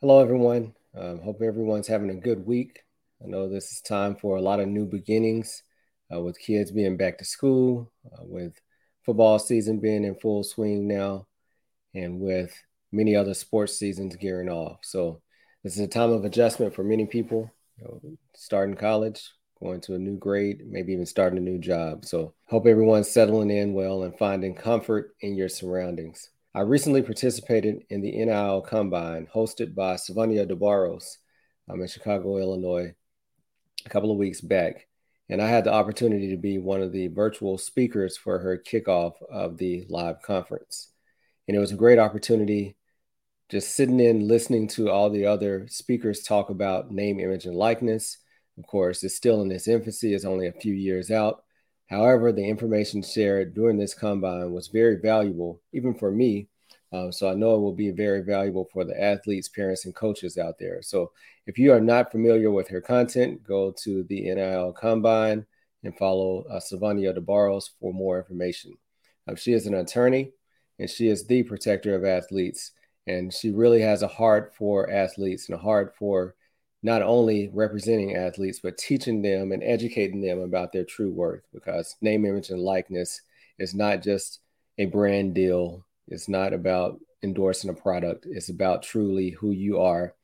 Hello, everyone. Um, hope everyone's having a good week. I know this is time for a lot of new beginnings uh, with kids being back to school, uh, with football season being in full swing now, and with many other sports seasons gearing off. So, this is a time of adjustment for many people, you know, starting college, going to a new grade, maybe even starting a new job. So, hope everyone's settling in well and finding comfort in your surroundings. I recently participated in the NIL Combine hosted by Sylvania DeBarros um, in Chicago, Illinois, a couple of weeks back. And I had the opportunity to be one of the virtual speakers for her kickoff of the live conference. And it was a great opportunity just sitting in, listening to all the other speakers talk about name, image, and likeness. Of course, it's still in its infancy, it's only a few years out. However, the information shared during this combine was very valuable, even for me. Um, so I know it will be very valuable for the athletes, parents, and coaches out there. So if you are not familiar with her content, go to the NIL Combine and follow uh, Sylvania DeBarros for more information. Um, she is an attorney and she is the protector of athletes. And she really has a heart for athletes and a heart for not only representing athletes, but teaching them and educating them about their true worth because name, image, and likeness is not just a brand deal. It's not about endorsing a product. It's about truly who you are.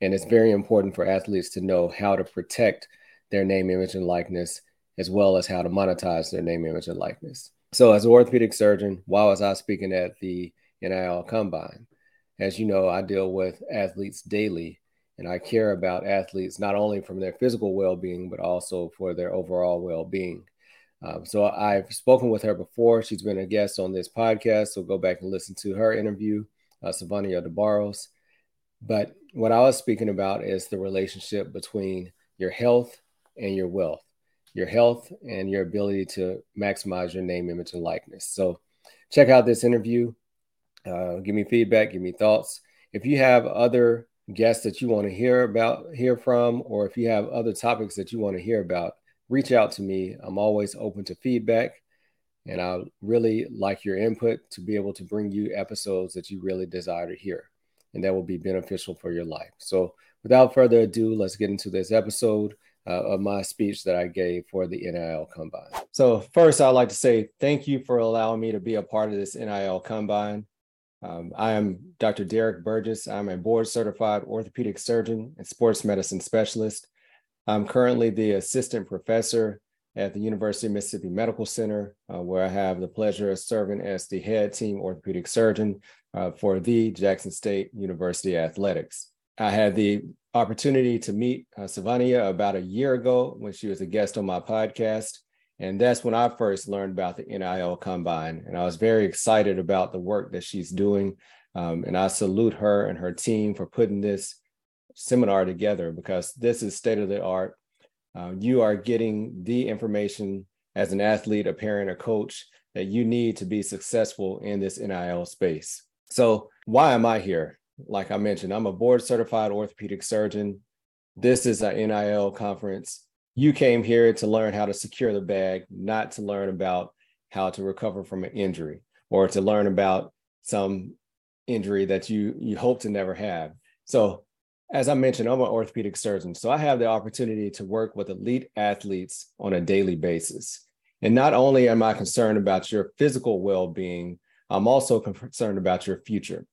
And it's very important for athletes to know how to protect their name, image, and likeness, as well as how to monetize their name, image, and likeness. So, as an orthopedic surgeon, while was I speaking at the NIL Combine? As you know, I deal with athletes daily and I care about athletes not only from their physical well-being but also for their overall well-being. Um, so I've spoken with her before. She's been a guest on this podcast, so go back and listen to her interview, uh, Sylvania DeBarros. But what I was speaking about is the relationship between your health and your wealth, your health and your ability to maximize your name, image, and likeness. So check out this interview. Uh, give me feedback, give me thoughts. If you have other guests that you want to hear about, hear from, or if you have other topics that you want to hear about, reach out to me. I'm always open to feedback. And I really like your input to be able to bring you episodes that you really desire to hear and that will be beneficial for your life. So, without further ado, let's get into this episode uh, of my speech that I gave for the NIL Combine. So, first, I'd like to say thank you for allowing me to be a part of this NIL Combine. Um, I am Dr. Derrick Burgess. I'm a board certified orthopedic surgeon and sports medicine specialist. I'm currently the assistant professor at the University of Mississippi Medical Center, uh, where I have the pleasure of serving as the head team orthopedic surgeon uh, for the Jackson State University Athletics. I had the opportunity to meet uh, Sylvania about a year ago when she was a guest on my podcast. And that's when I first learned about the NIL Combine. And I was very excited about the work that she's doing. Um, and I salute her and her team for putting this seminar together because this is state of the art. Uh, you are getting the information as an athlete, a parent, a coach that you need to be successful in this NIL space. So, why am I here? Like I mentioned, I'm a board certified orthopedic surgeon. This is an NIL conference you came here to learn how to secure the bag, not to learn about how to recover from an injury or to learn about some injury that you you hope to never have. So, as I mentioned, I'm an orthopedic surgeon, so I have the opportunity to work with elite athletes on a daily basis. And not only am I concerned about your physical well-being, I'm also concerned about your future.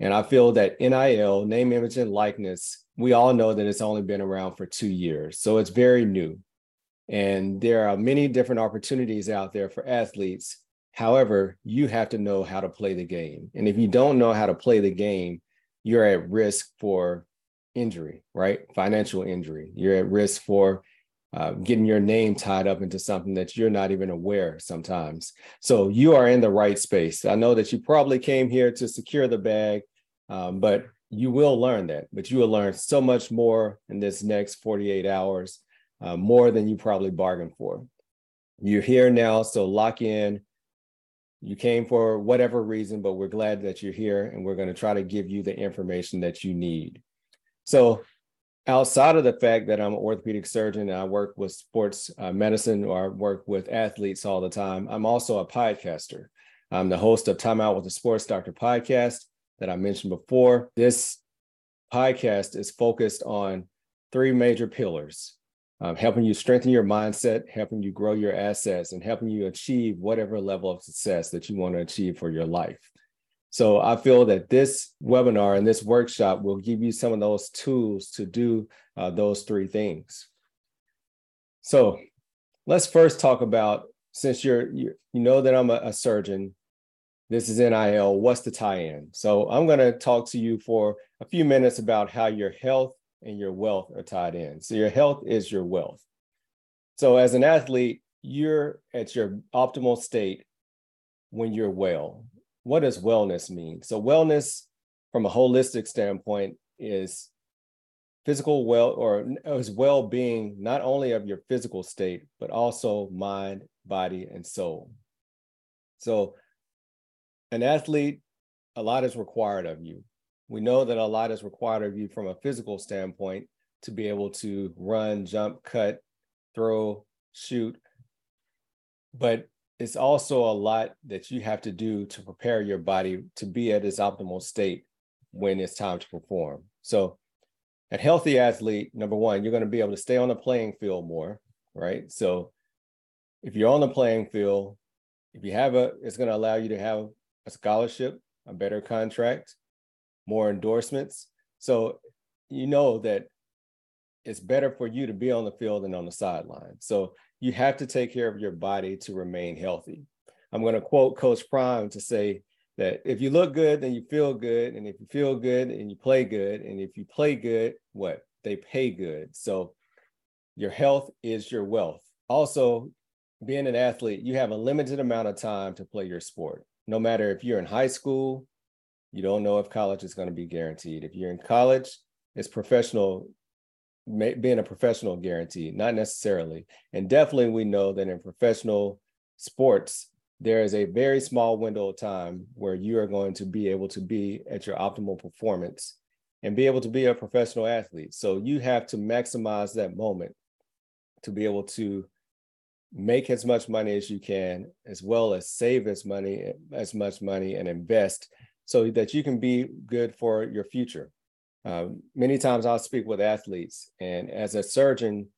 And I feel that NIL, name, image, and likeness, we all know that it's only been around for two years. So it's very new. And there are many different opportunities out there for athletes. However, you have to know how to play the game. And if you don't know how to play the game, you're at risk for injury, right? Financial injury. You're at risk for uh, getting your name tied up into something that you're not even aware sometimes. So you are in the right space. I know that you probably came here to secure the bag, um, but you will learn that. But you will learn so much more in this next 48 hours, uh, more than you probably bargained for. You're here now, so lock in. You came for whatever reason, but we're glad that you're here and we're going to try to give you the information that you need. So outside of the fact that I'm an orthopedic surgeon and I work with sports uh, medicine or I work with athletes all the time, I'm also a podcaster. I'm the host of Time Out with the Sports Doctor podcast that I mentioned before. This podcast is focused on three major pillars um, helping you strengthen your mindset, helping you grow your assets, and helping you achieve whatever level of success that you want to achieve for your life. So I feel that this webinar and this workshop will give you some of those tools to do uh, those three things. So let's first talk about since you're you, you know that I'm a, a surgeon, this is NIL. What's the tie-in? So I'm going to talk to you for a few minutes about how your health and your wealth are tied in. So your health is your wealth. So as an athlete, you're at your optimal state when you're well. What does wellness mean? So wellness from a holistic standpoint is physical well or as well-being not only of your physical state but also mind body and soul. So an athlete a lot is required of you. We know that a lot is required of you from a physical standpoint to be able to run jump cut throw shoot. But it's also a lot that you have to do to prepare your body to be at its optimal state when it's time to perform so a healthy athlete, number one, you're going to be able to stay on the playing field more, right? So if you're on the playing field, if you have a, it's going to allow you to have a scholarship, a better contract, more endorsements. So you know that it's better for you to be on the field than on the sideline. So you have to take care of your body to remain healthy. I'm going to quote Coach Prime to say, that if you look good, then you feel good. And if you feel good and you play good, and if you play good, what? They pay good. So your health is your wealth. Also, being an athlete, you have a limited amount of time to play your sport. No matter if you're in high school, you don't know if college is going to be guaranteed. If you're in college, it's professional, being a professional guarantee, not necessarily. And definitely, we know that in professional sports, there is a very small window of time where you are going to be able to be at your optimal performance and be able to be a professional athlete. So you have to maximize that moment to be able to make as much money as you can, as well as save as money, as much money and invest so that you can be good for your future. Uh, many times I'll speak with athletes and as a surgeon,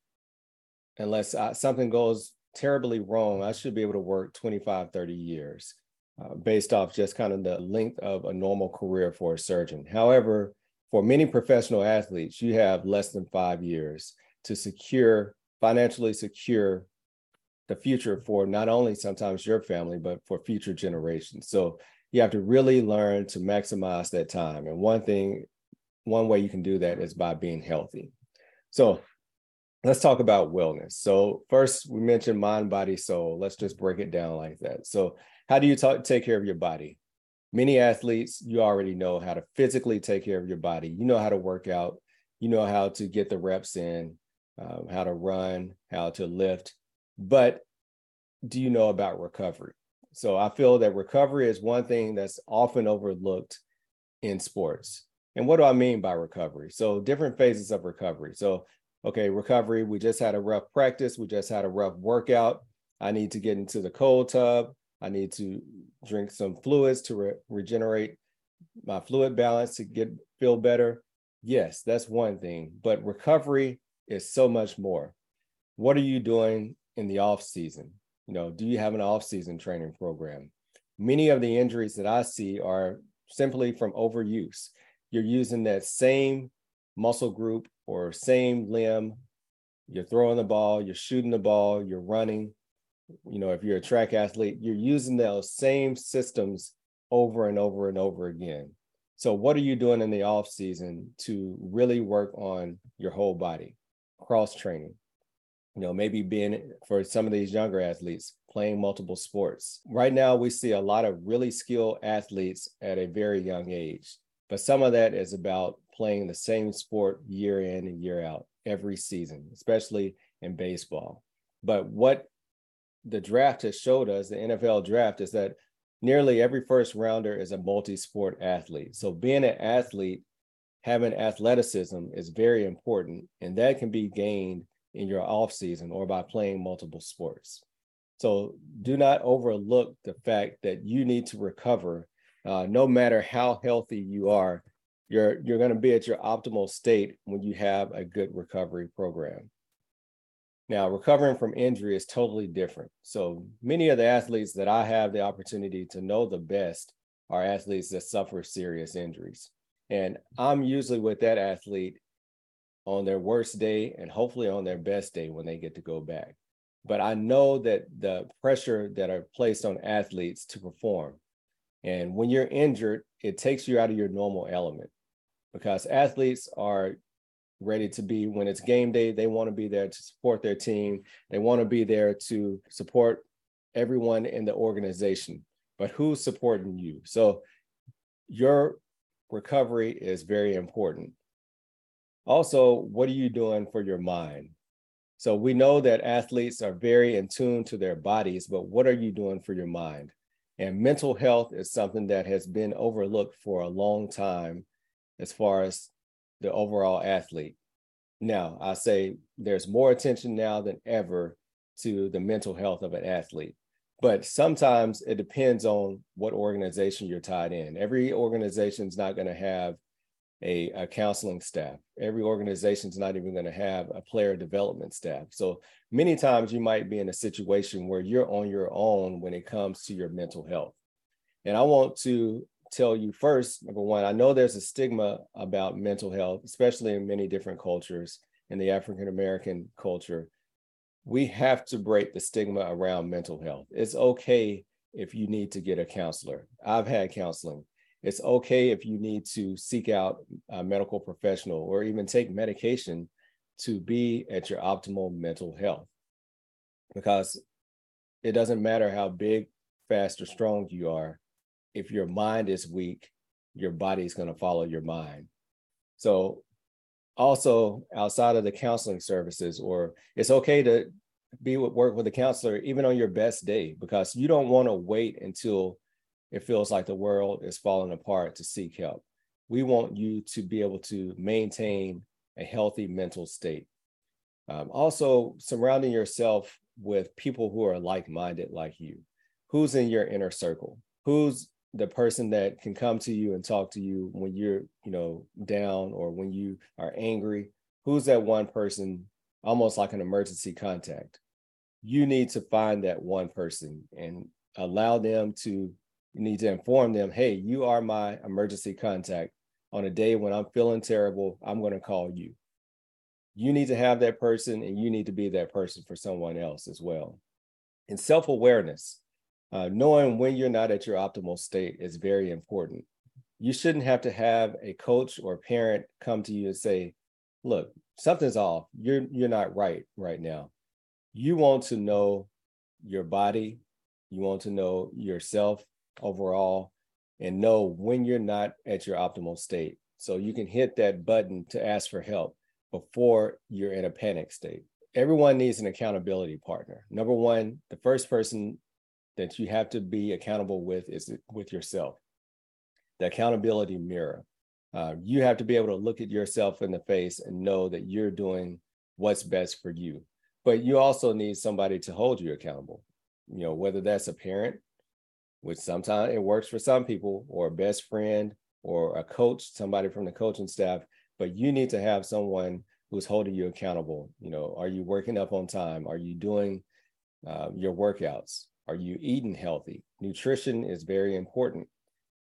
unless I, something goes terribly wrong, I should be able to work 25, 30 years uh, based off just kind of the length of a normal career for a surgeon. However, for many professional athletes, you have less than five years to secure, financially secure the future for not only sometimes your family, but for future generations. So you have to really learn to maximize that time. And one thing, one way you can do that is by being healthy. So let's talk about wellness. So first, we mentioned mind, body, soul. Let's just break it down like that. So how do you talk, take care of your body? Many athletes, you already know how to physically take care of your body. You know how to work out. You know how to get the reps in, um, how to run, how to lift. But do you know about recovery? So I feel that recovery is one thing that's often overlooked in sports. And what do I mean by recovery? So different phases of recovery. So okay, recovery, we just had a rough practice, we just had a rough workout. I need to get into the cold tub. I need to drink some fluids to re- regenerate my fluid balance to get feel better. Yes, that's one thing, but recovery is so much more. What are you doing in the off season? You know, do you have an off season training program? Many of the injuries that I see are simply from overuse. You're using that same muscle group or same limb. You're throwing the ball, you're shooting the ball, you're running. You know, if you're a track athlete, you're using those same systems over and over and over again. So, what are you doing in the off season to really work on your whole body? Cross training, you know, maybe being for some of these younger athletes playing multiple sports. Right now, we see a lot of really skilled athletes at a very young age, but some of that is about playing the same sport year in and year out every season, especially in baseball. But what the draft has showed us, the NFL draft, is that nearly every first rounder is a multi sport athlete. So being an athlete, having athleticism is very important, and that can be gained in your off season or by playing multiple sports. So do not overlook the fact that you need to recover, uh, no matter how healthy you are you're you're going to be at your optimal state when you have a good recovery program. Now, recovering from injury is totally different. So many of the athletes that I have the opportunity to know the best are athletes that suffer serious injuries. And I'm usually with that athlete on their worst day and hopefully on their best day when they get to go back. But I know that the pressure that are placed on athletes to perform. And when you're injured, it takes you out of your normal element because athletes are ready to be when it's game day they want to be there to support their team. They want to be there to support everyone in the organization. But who's supporting you? So your recovery is very important. Also what are you doing for your mind? So we know that athletes are very in tune to their bodies but what are you doing for your mind and mental health is something that has been overlooked for a long time as far as the overall athlete. Now, I say there's more attention now than ever to the mental health of an athlete, but sometimes it depends on what organization you're tied in. Every organization is not going to have a, a, counseling staff. Every organization is not even going to have a player development staff. So many times you might be in a situation where you're on your own when it comes to your mental health. And I want to tell you first, number one, I know there's a stigma about mental health, especially in many different cultures, in the African American culture. We have to break the stigma around mental health. It's okay if you need to get a counselor. I've had counseling. It's okay if you need to seek out a medical professional or even take medication to be at your optimal mental health. Because it doesn't matter how big, fast, or strong you are, if your mind is weak, your body is going to follow your mind. So, also outside of the counseling services, or it's okay to be with work with a counselor even on your best day because you don't want to wait until it feels like the world is falling apart to seek help. We want you to be able to maintain a healthy mental state. Um, also, surrounding yourself with people who are like minded like you. Who's in your inner circle? Who's the person that can come to you and talk to you when you're you know down or when you are angry who's that one person almost like an emergency contact you need to find that one person and allow them to you need to inform them hey you are my emergency contact on a day when i'm feeling terrible i'm going to call you you need to have that person and you need to be that person for someone else as well and self-awareness uh, knowing when you're not at your optimal state is very important. You shouldn't have to have a coach or parent come to you and say, look, something's off. You're you're not right right now. You want to know your body, you want to know yourself overall and know when you're not at your optimal state. So you can hit that button to ask for help before you're in a panic state. Everyone needs an accountability partner. Number one, the first person that you have to be accountable with is with yourself. The accountability mirror. Uh, you have to be able to look at yourself in the face and know that you're doing what's best for you. But you also need somebody to hold you accountable. You know, whether that's a parent, which sometimes it works for some people, or a best friend, or a coach, somebody from the coaching staff. But you need to have someone who's holding you accountable. You know, are you working up on time? Are you doing uh, your workouts? Are you eating healthy? Nutrition is very important.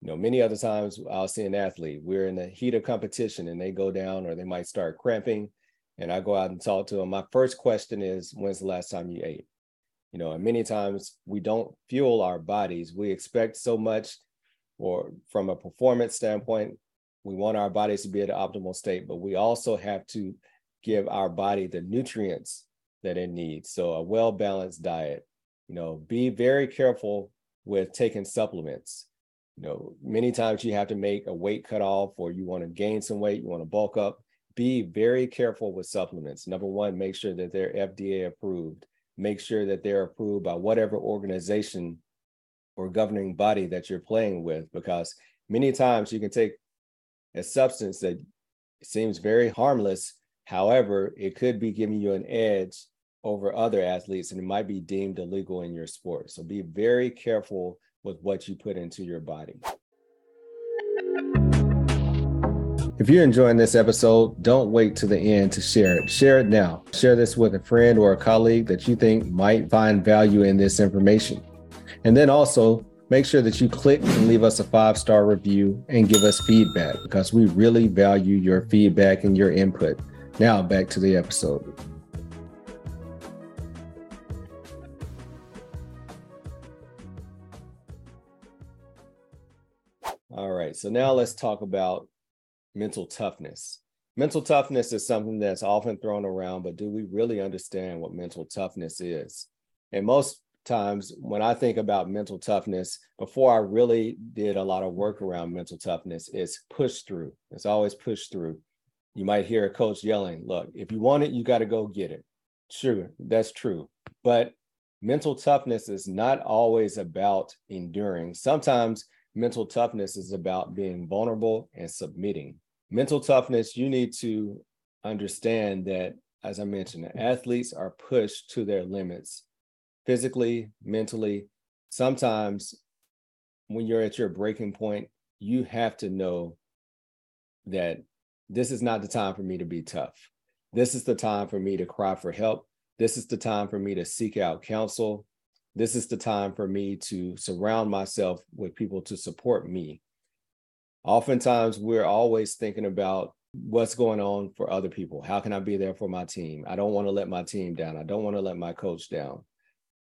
You know, many other times I'll see an athlete, we're in the heat of competition and they go down or they might start cramping. And I go out and talk to them. My first question is, when's the last time you ate? You know, and many times we don't fuel our bodies. We expect so much, or from a performance standpoint, we want our bodies to be at an optimal state, but we also have to give our body the nutrients that it needs. So a well-balanced diet, you know, be very careful with taking supplements. You know, many times you have to make a weight cutoff or you want to gain some weight, you want to bulk up. Be very careful with supplements. Number one, make sure that they're FDA approved. Make sure that they're approved by whatever organization or governing body that you're playing with, because many times you can take a substance that seems very harmless. However, it could be giving you an edge over other athletes and it might be deemed illegal in your sport. So be very careful with what you put into your body. If you're enjoying this episode, don't wait to the end to share it. Share it now. Share this with a friend or a colleague that you think might find value in this information. And then also make sure that you click and leave us a five star review and give us feedback because we really value your feedback and your input. Now, back to the episode. All right, so now let's talk about mental toughness. Mental toughness is something that's often thrown around, but do we really understand what mental toughness is? And most times when I think about mental toughness, before I really did a lot of work around mental toughness, it's push through. It's always push through. You might hear a coach yelling, look, if you want it, you got to go get it. Sure, that's true. But mental toughness is not always about enduring. Sometimes mental toughness is about being vulnerable and submitting. Mental toughness, you need to understand that, as I mentioned, athletes are pushed to their limits physically, mentally. Sometimes when you're at your breaking point, you have to know that this is not the time for me to be tough. This is the time for me to cry for help. This is the time for me to seek out counsel this is the time for me to surround myself with people to support me. Oftentimes, we're always thinking about what's going on for other people. How can I be there for my team? I don't want to let my team down. I don't want to let my coach down.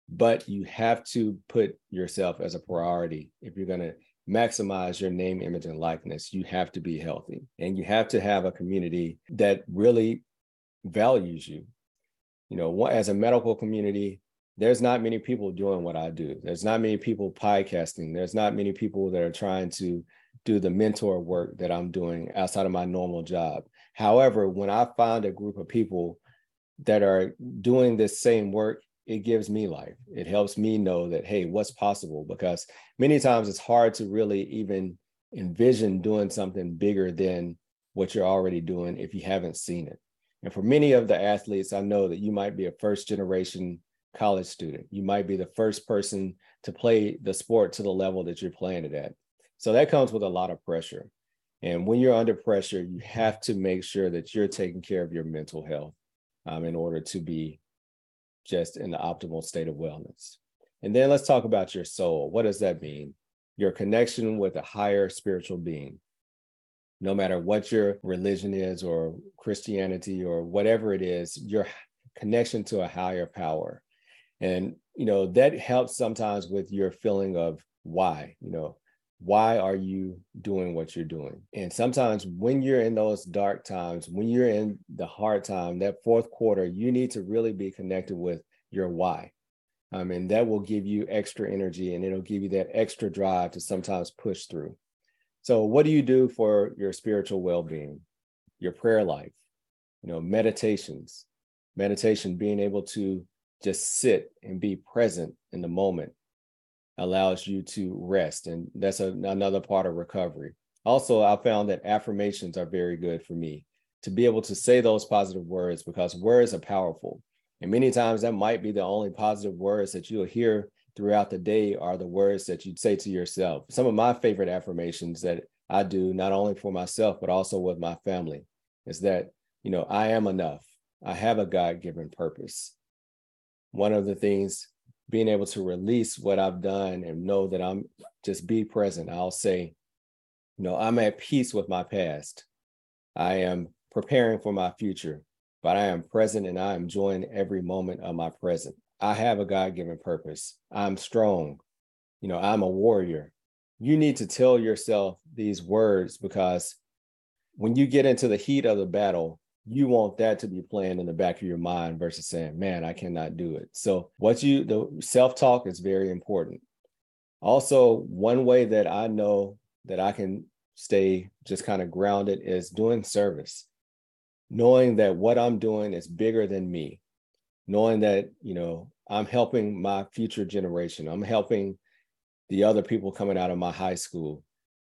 But you have to put yourself as a priority if you're going to maximize your name, image, and likeness. You have to be healthy and you have to have a community that really values you. You know, as a medical community, there's not many people doing what I do. There's not many people podcasting. There's not many people that are trying to do the mentor work that I'm doing outside of my normal job. However, when I find a group of people that are doing this same work, it gives me life. It helps me know that, hey, what's possible? Because many times it's hard to really even envision doing something bigger than what you're already doing if you haven't seen it. And for many of the athletes, I know that you might be a first generation college student. You might be the first person to play the sport to the level that you're playing it at. So that comes with a lot of pressure. And when you're under pressure, you have to make sure that you're taking care of your mental health um, in order to be just in the optimal state of wellness. And then let's talk about your soul. What does that mean? Your connection with a higher spiritual being. No matter what your religion is, or Christianity, or whatever it is, your connection to a higher power and you know that helps sometimes with your feeling of why you know why are you doing what you're doing? And sometimes when you're in those dark times when you're in the hard time that fourth quarter you need to really be connected with your why. Um, and that will give you extra energy and it'll give you that extra drive to sometimes push through. So what do you do for your spiritual well-being? Your prayer life you know meditations meditation being able to just sit and be present in the moment allows you to rest. And that's a, another part of recovery. Also, I found that affirmations are very good for me to be able to say those positive words because words are powerful. And many times that might be the only positive words that you'll hear throughout the day are the words that you say to yourself. Some of my favorite affirmations that I do, not only for myself, but also with my family, is that, you know, I am enough. I have a God given purpose one of the things being able to release what I've done and know that I'm just be present. I'll say, you know, I'm at peace with my past. I am preparing for my future, but I am present and I am enjoying every moment of my present. I have a God given purpose. I'm strong. You know, I'm a warrior. You need to tell yourself these words because when you get into the heat of the battle, you want that to be playing in the back of your mind versus saying, man, I cannot do it. So, what you, the self talk is very important. Also, one way that I know that I can stay just kind of grounded is doing service, knowing that what I'm doing is bigger than me, knowing that, you know, I'm helping my future generation, I'm helping the other people coming out of my high school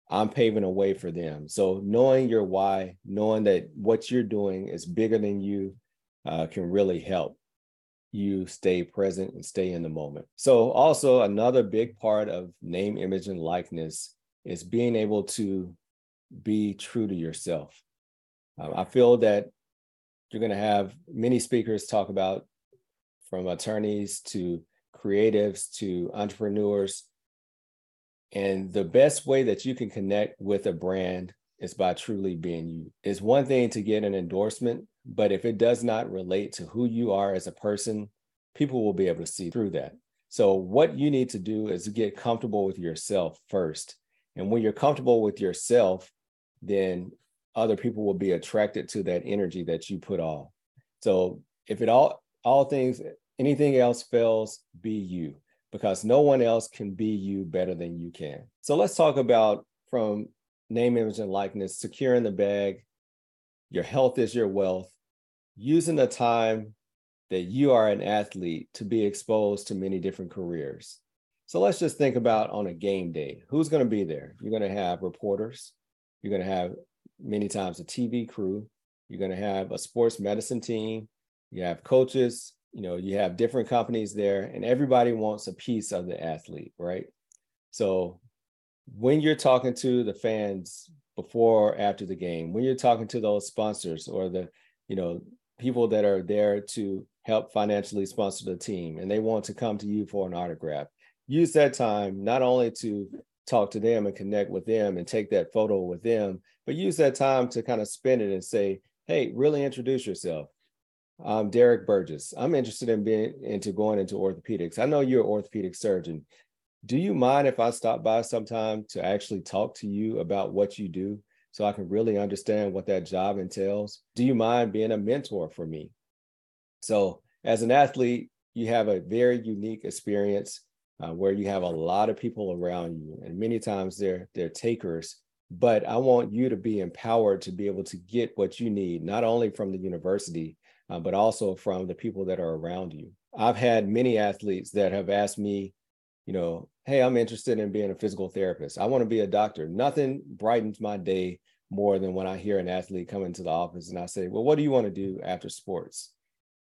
I'm paving a way for them. So knowing your why, knowing that what you're doing is bigger than you, uh, can really help you stay present and stay in the moment. So also another big part of name, image, and likeness is being able to be true to yourself. Um, I feel that you're going to have many speakers talk about from attorneys to creatives to entrepreneurs. And the best way that you can connect with a brand is by truly being you. It's one thing to get an endorsement, but if it does not relate to who you are as a person, people will be able to see through that. So, what you need to do is get comfortable with yourself first. And when you're comfortable with yourself, then other people will be attracted to that energy that you put off. So, if it all, all things, anything else fails, be you because no one else can be you better than you can. So, let's talk about from name, image, and likeness, securing the bag, your health is your wealth, using the time that you are an athlete to be exposed to many different careers. So let's just think about on a game day who's going to be there? You're going to have reporters, you're going to have many times a TV crew, you're going to have a sports medicine team, you have coaches, you know, you have different companies there, and everybody wants a piece of the athlete, right? So when you're talking to the fans before or after the game, when you're talking to those sponsors or the, you know, people that are there to help financially sponsor the team and they want to come to you for an autograph, use that time not only to talk to them and connect with them and take that photo with them, but use that time to kind of spend it and say, hey, really introduce yourself. I'm Derrick Burgess. I'm interested in being into going into orthopedics. I know you're an orthopedic surgeon do you mind if I stop by sometime to actually talk to you about what you do so I can really understand what that job entails? Do you mind being a mentor for me? So, as an athlete, you have a very unique experience uh, where you have a lot of people around you, and many times they're they're takers. But I want you to be empowered to be able to get what you need, not only from the university, uh, but also from the people that are around you. I've had many athletes that have asked me you know, hey, I'm interested in being a physical therapist. I want to be a doctor. Nothing brightens my day more than when I hear an athlete come into the office and I say, well, what do you want to do after sports?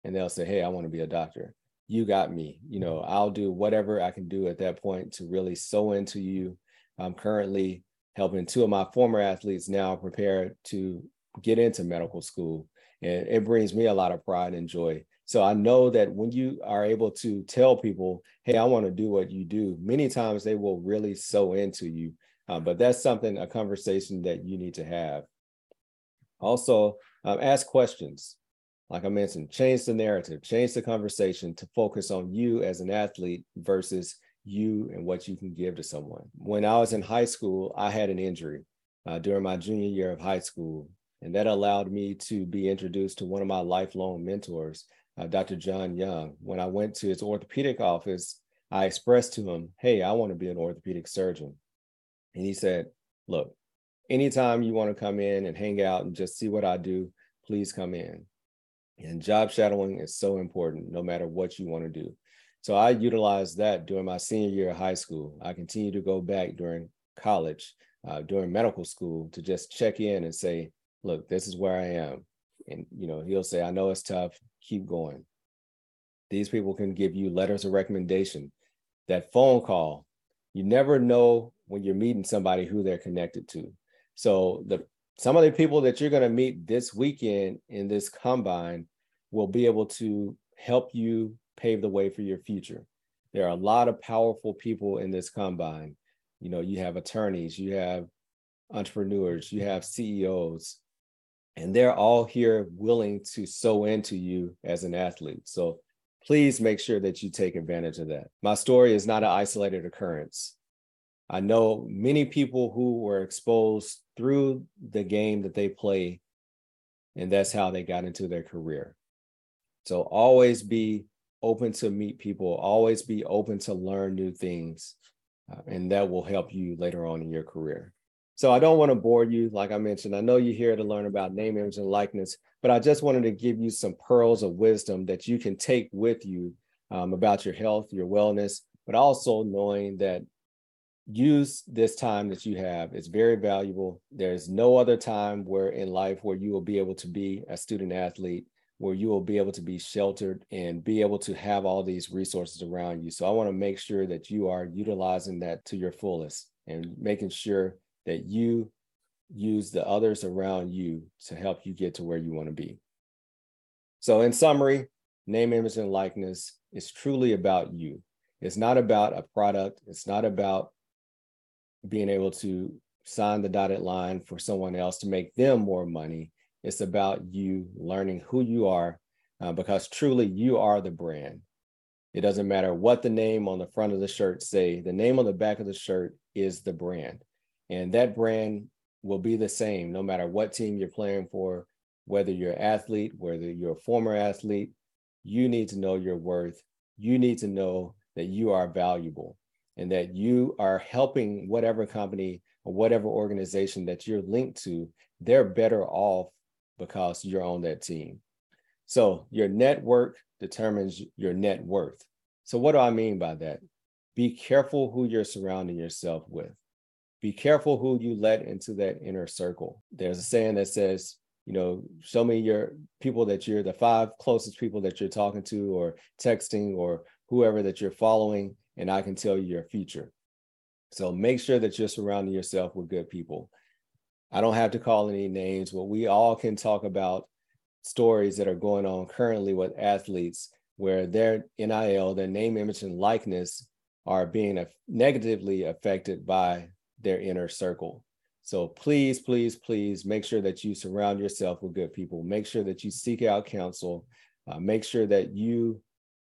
And they'll say, hey, I want to be a doctor. You got me. You know, I'll do whatever I can do at that point to really sew into you. I'm currently helping two of my former athletes now prepare to get into medical school. And it brings me a lot of pride and joy so I know that when you are able to tell people, hey, I want to do what you do, many times they will really sew into you. Uh, but that's something, a conversation that you need to have. Also, um, ask questions. Like I mentioned, change the narrative, change the conversation to focus on you as an athlete versus you and what you can give to someone. When I was in high school, I had an injury uh, during my junior year of high school, and that allowed me to be introduced to one of my lifelong mentors uh, Dr. John Young. When I went to his orthopedic office, I expressed to him, Hey, I want to be an orthopedic surgeon. And he said, Look, anytime you want to come in and hang out and just see what I do, please come in. And job shadowing is so important, no matter what you want to do. So I utilized that during my senior year of high school. I continue to go back during college, uh, during medical school to just check in and say, look, this is where I am. And, you know, he'll say, I know it's tough keep going. These people can give you letters of recommendation. That phone call, you never know when you're meeting somebody who they're connected to. So the some of the people that you're going to meet this weekend in this combine will be able to help you pave the way for your future. There are a lot of powerful people in this combine. You know, you have attorneys, you have entrepreneurs, you have CEOs, and they're all here willing to sew into you as an athlete. So please make sure that you take advantage of that. My story is not an isolated occurrence. I know many people who were exposed through the game that they play, and that's how they got into their career. So always be open to meet people, always be open to learn new things, uh, and that will help you later on in your career. So I don't want to bore you. Like I mentioned, I know you're here to learn about name, image, and likeness, but I just wanted to give you some pearls of wisdom that you can take with you um, about your health, your wellness, but also knowing that use this time that you have. It's very valuable. There's no other time where in life where you will be able to be a student athlete, where you will be able to be sheltered and be able to have all these resources around you. So I want to make sure that you are utilizing that to your fullest and making sure that you use the others around you to help you get to where you want to be. So, in summary, name, image, and likeness is truly about you. It's not about a product, it's not about being able to sign the dotted line for someone else to make them more money. It's about you learning who you are uh, because truly you are the brand. It doesn't matter what the name on the front of the shirt say, the name on the back of the shirt is the brand. And that brand will be the same no matter what team you're playing for, whether you're an athlete, whether you're a former athlete, you need to know your worth. You need to know that you are valuable and that you are helping whatever company or whatever organization that you're linked to, they're better off because you're on that team. So your network determines your net worth. So what do I mean by that? Be careful who you're surrounding yourself with. Be careful who you let into that inner circle. There's a saying that says, you know, show me your people that you're the five closest people that you're talking to or texting or whoever that you're following, and I can tell you your future. So make sure that you're surrounding yourself with good people. I don't have to call any names, but we all can talk about stories that are going on currently with athletes where their NIL, their name, image, and likeness are being negatively affected by their inner circle. So please, please, please make sure that you surround yourself with good people. Make sure that you seek out counsel. Uh, make sure that you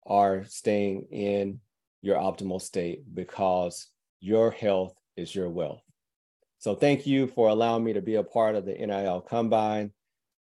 are staying in your optimal state because your health is your wealth. So thank you for allowing me to be a part of the NIL Combine.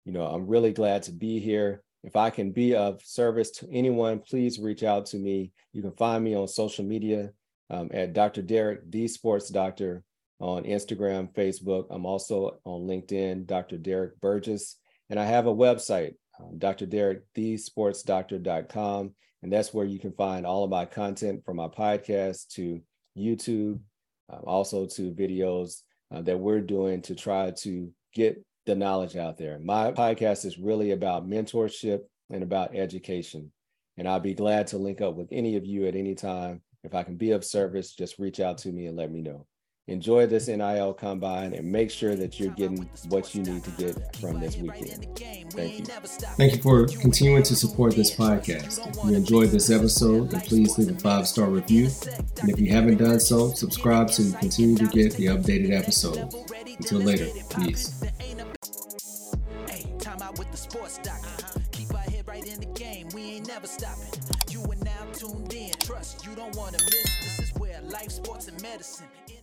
You know, I'm really glad to be here. If I can be of service to anyone, please reach out to me. You can find me on social media um, at Dr. Derrick, the Sports Doctor, on Instagram, Facebook. I'm also on LinkedIn, Dr. Derrick Burgess. And I have a website, um, Dr. Derrick, thesportsdoctor.com. And that's where you can find all of my content from my podcast to YouTube, uh, also to videos uh, that we're doing to try to get the knowledge out there. My podcast is really about mentorship and about education. And I'll be glad to link up with any of you at any time. If I can be of service, just reach out to me and let me know enjoy this NIL combine and make sure that you're getting what you need to get from this weekend. Thank you. Thank you for continuing to support this podcast. If you enjoyed this episode, then please leave a five star review. And if you haven't done so, subscribe so you continue to get the updated episodes. Until later, peace. Uh-huh. You are now tuned in. Trust you don't want to miss. This is where life, sports, and medicine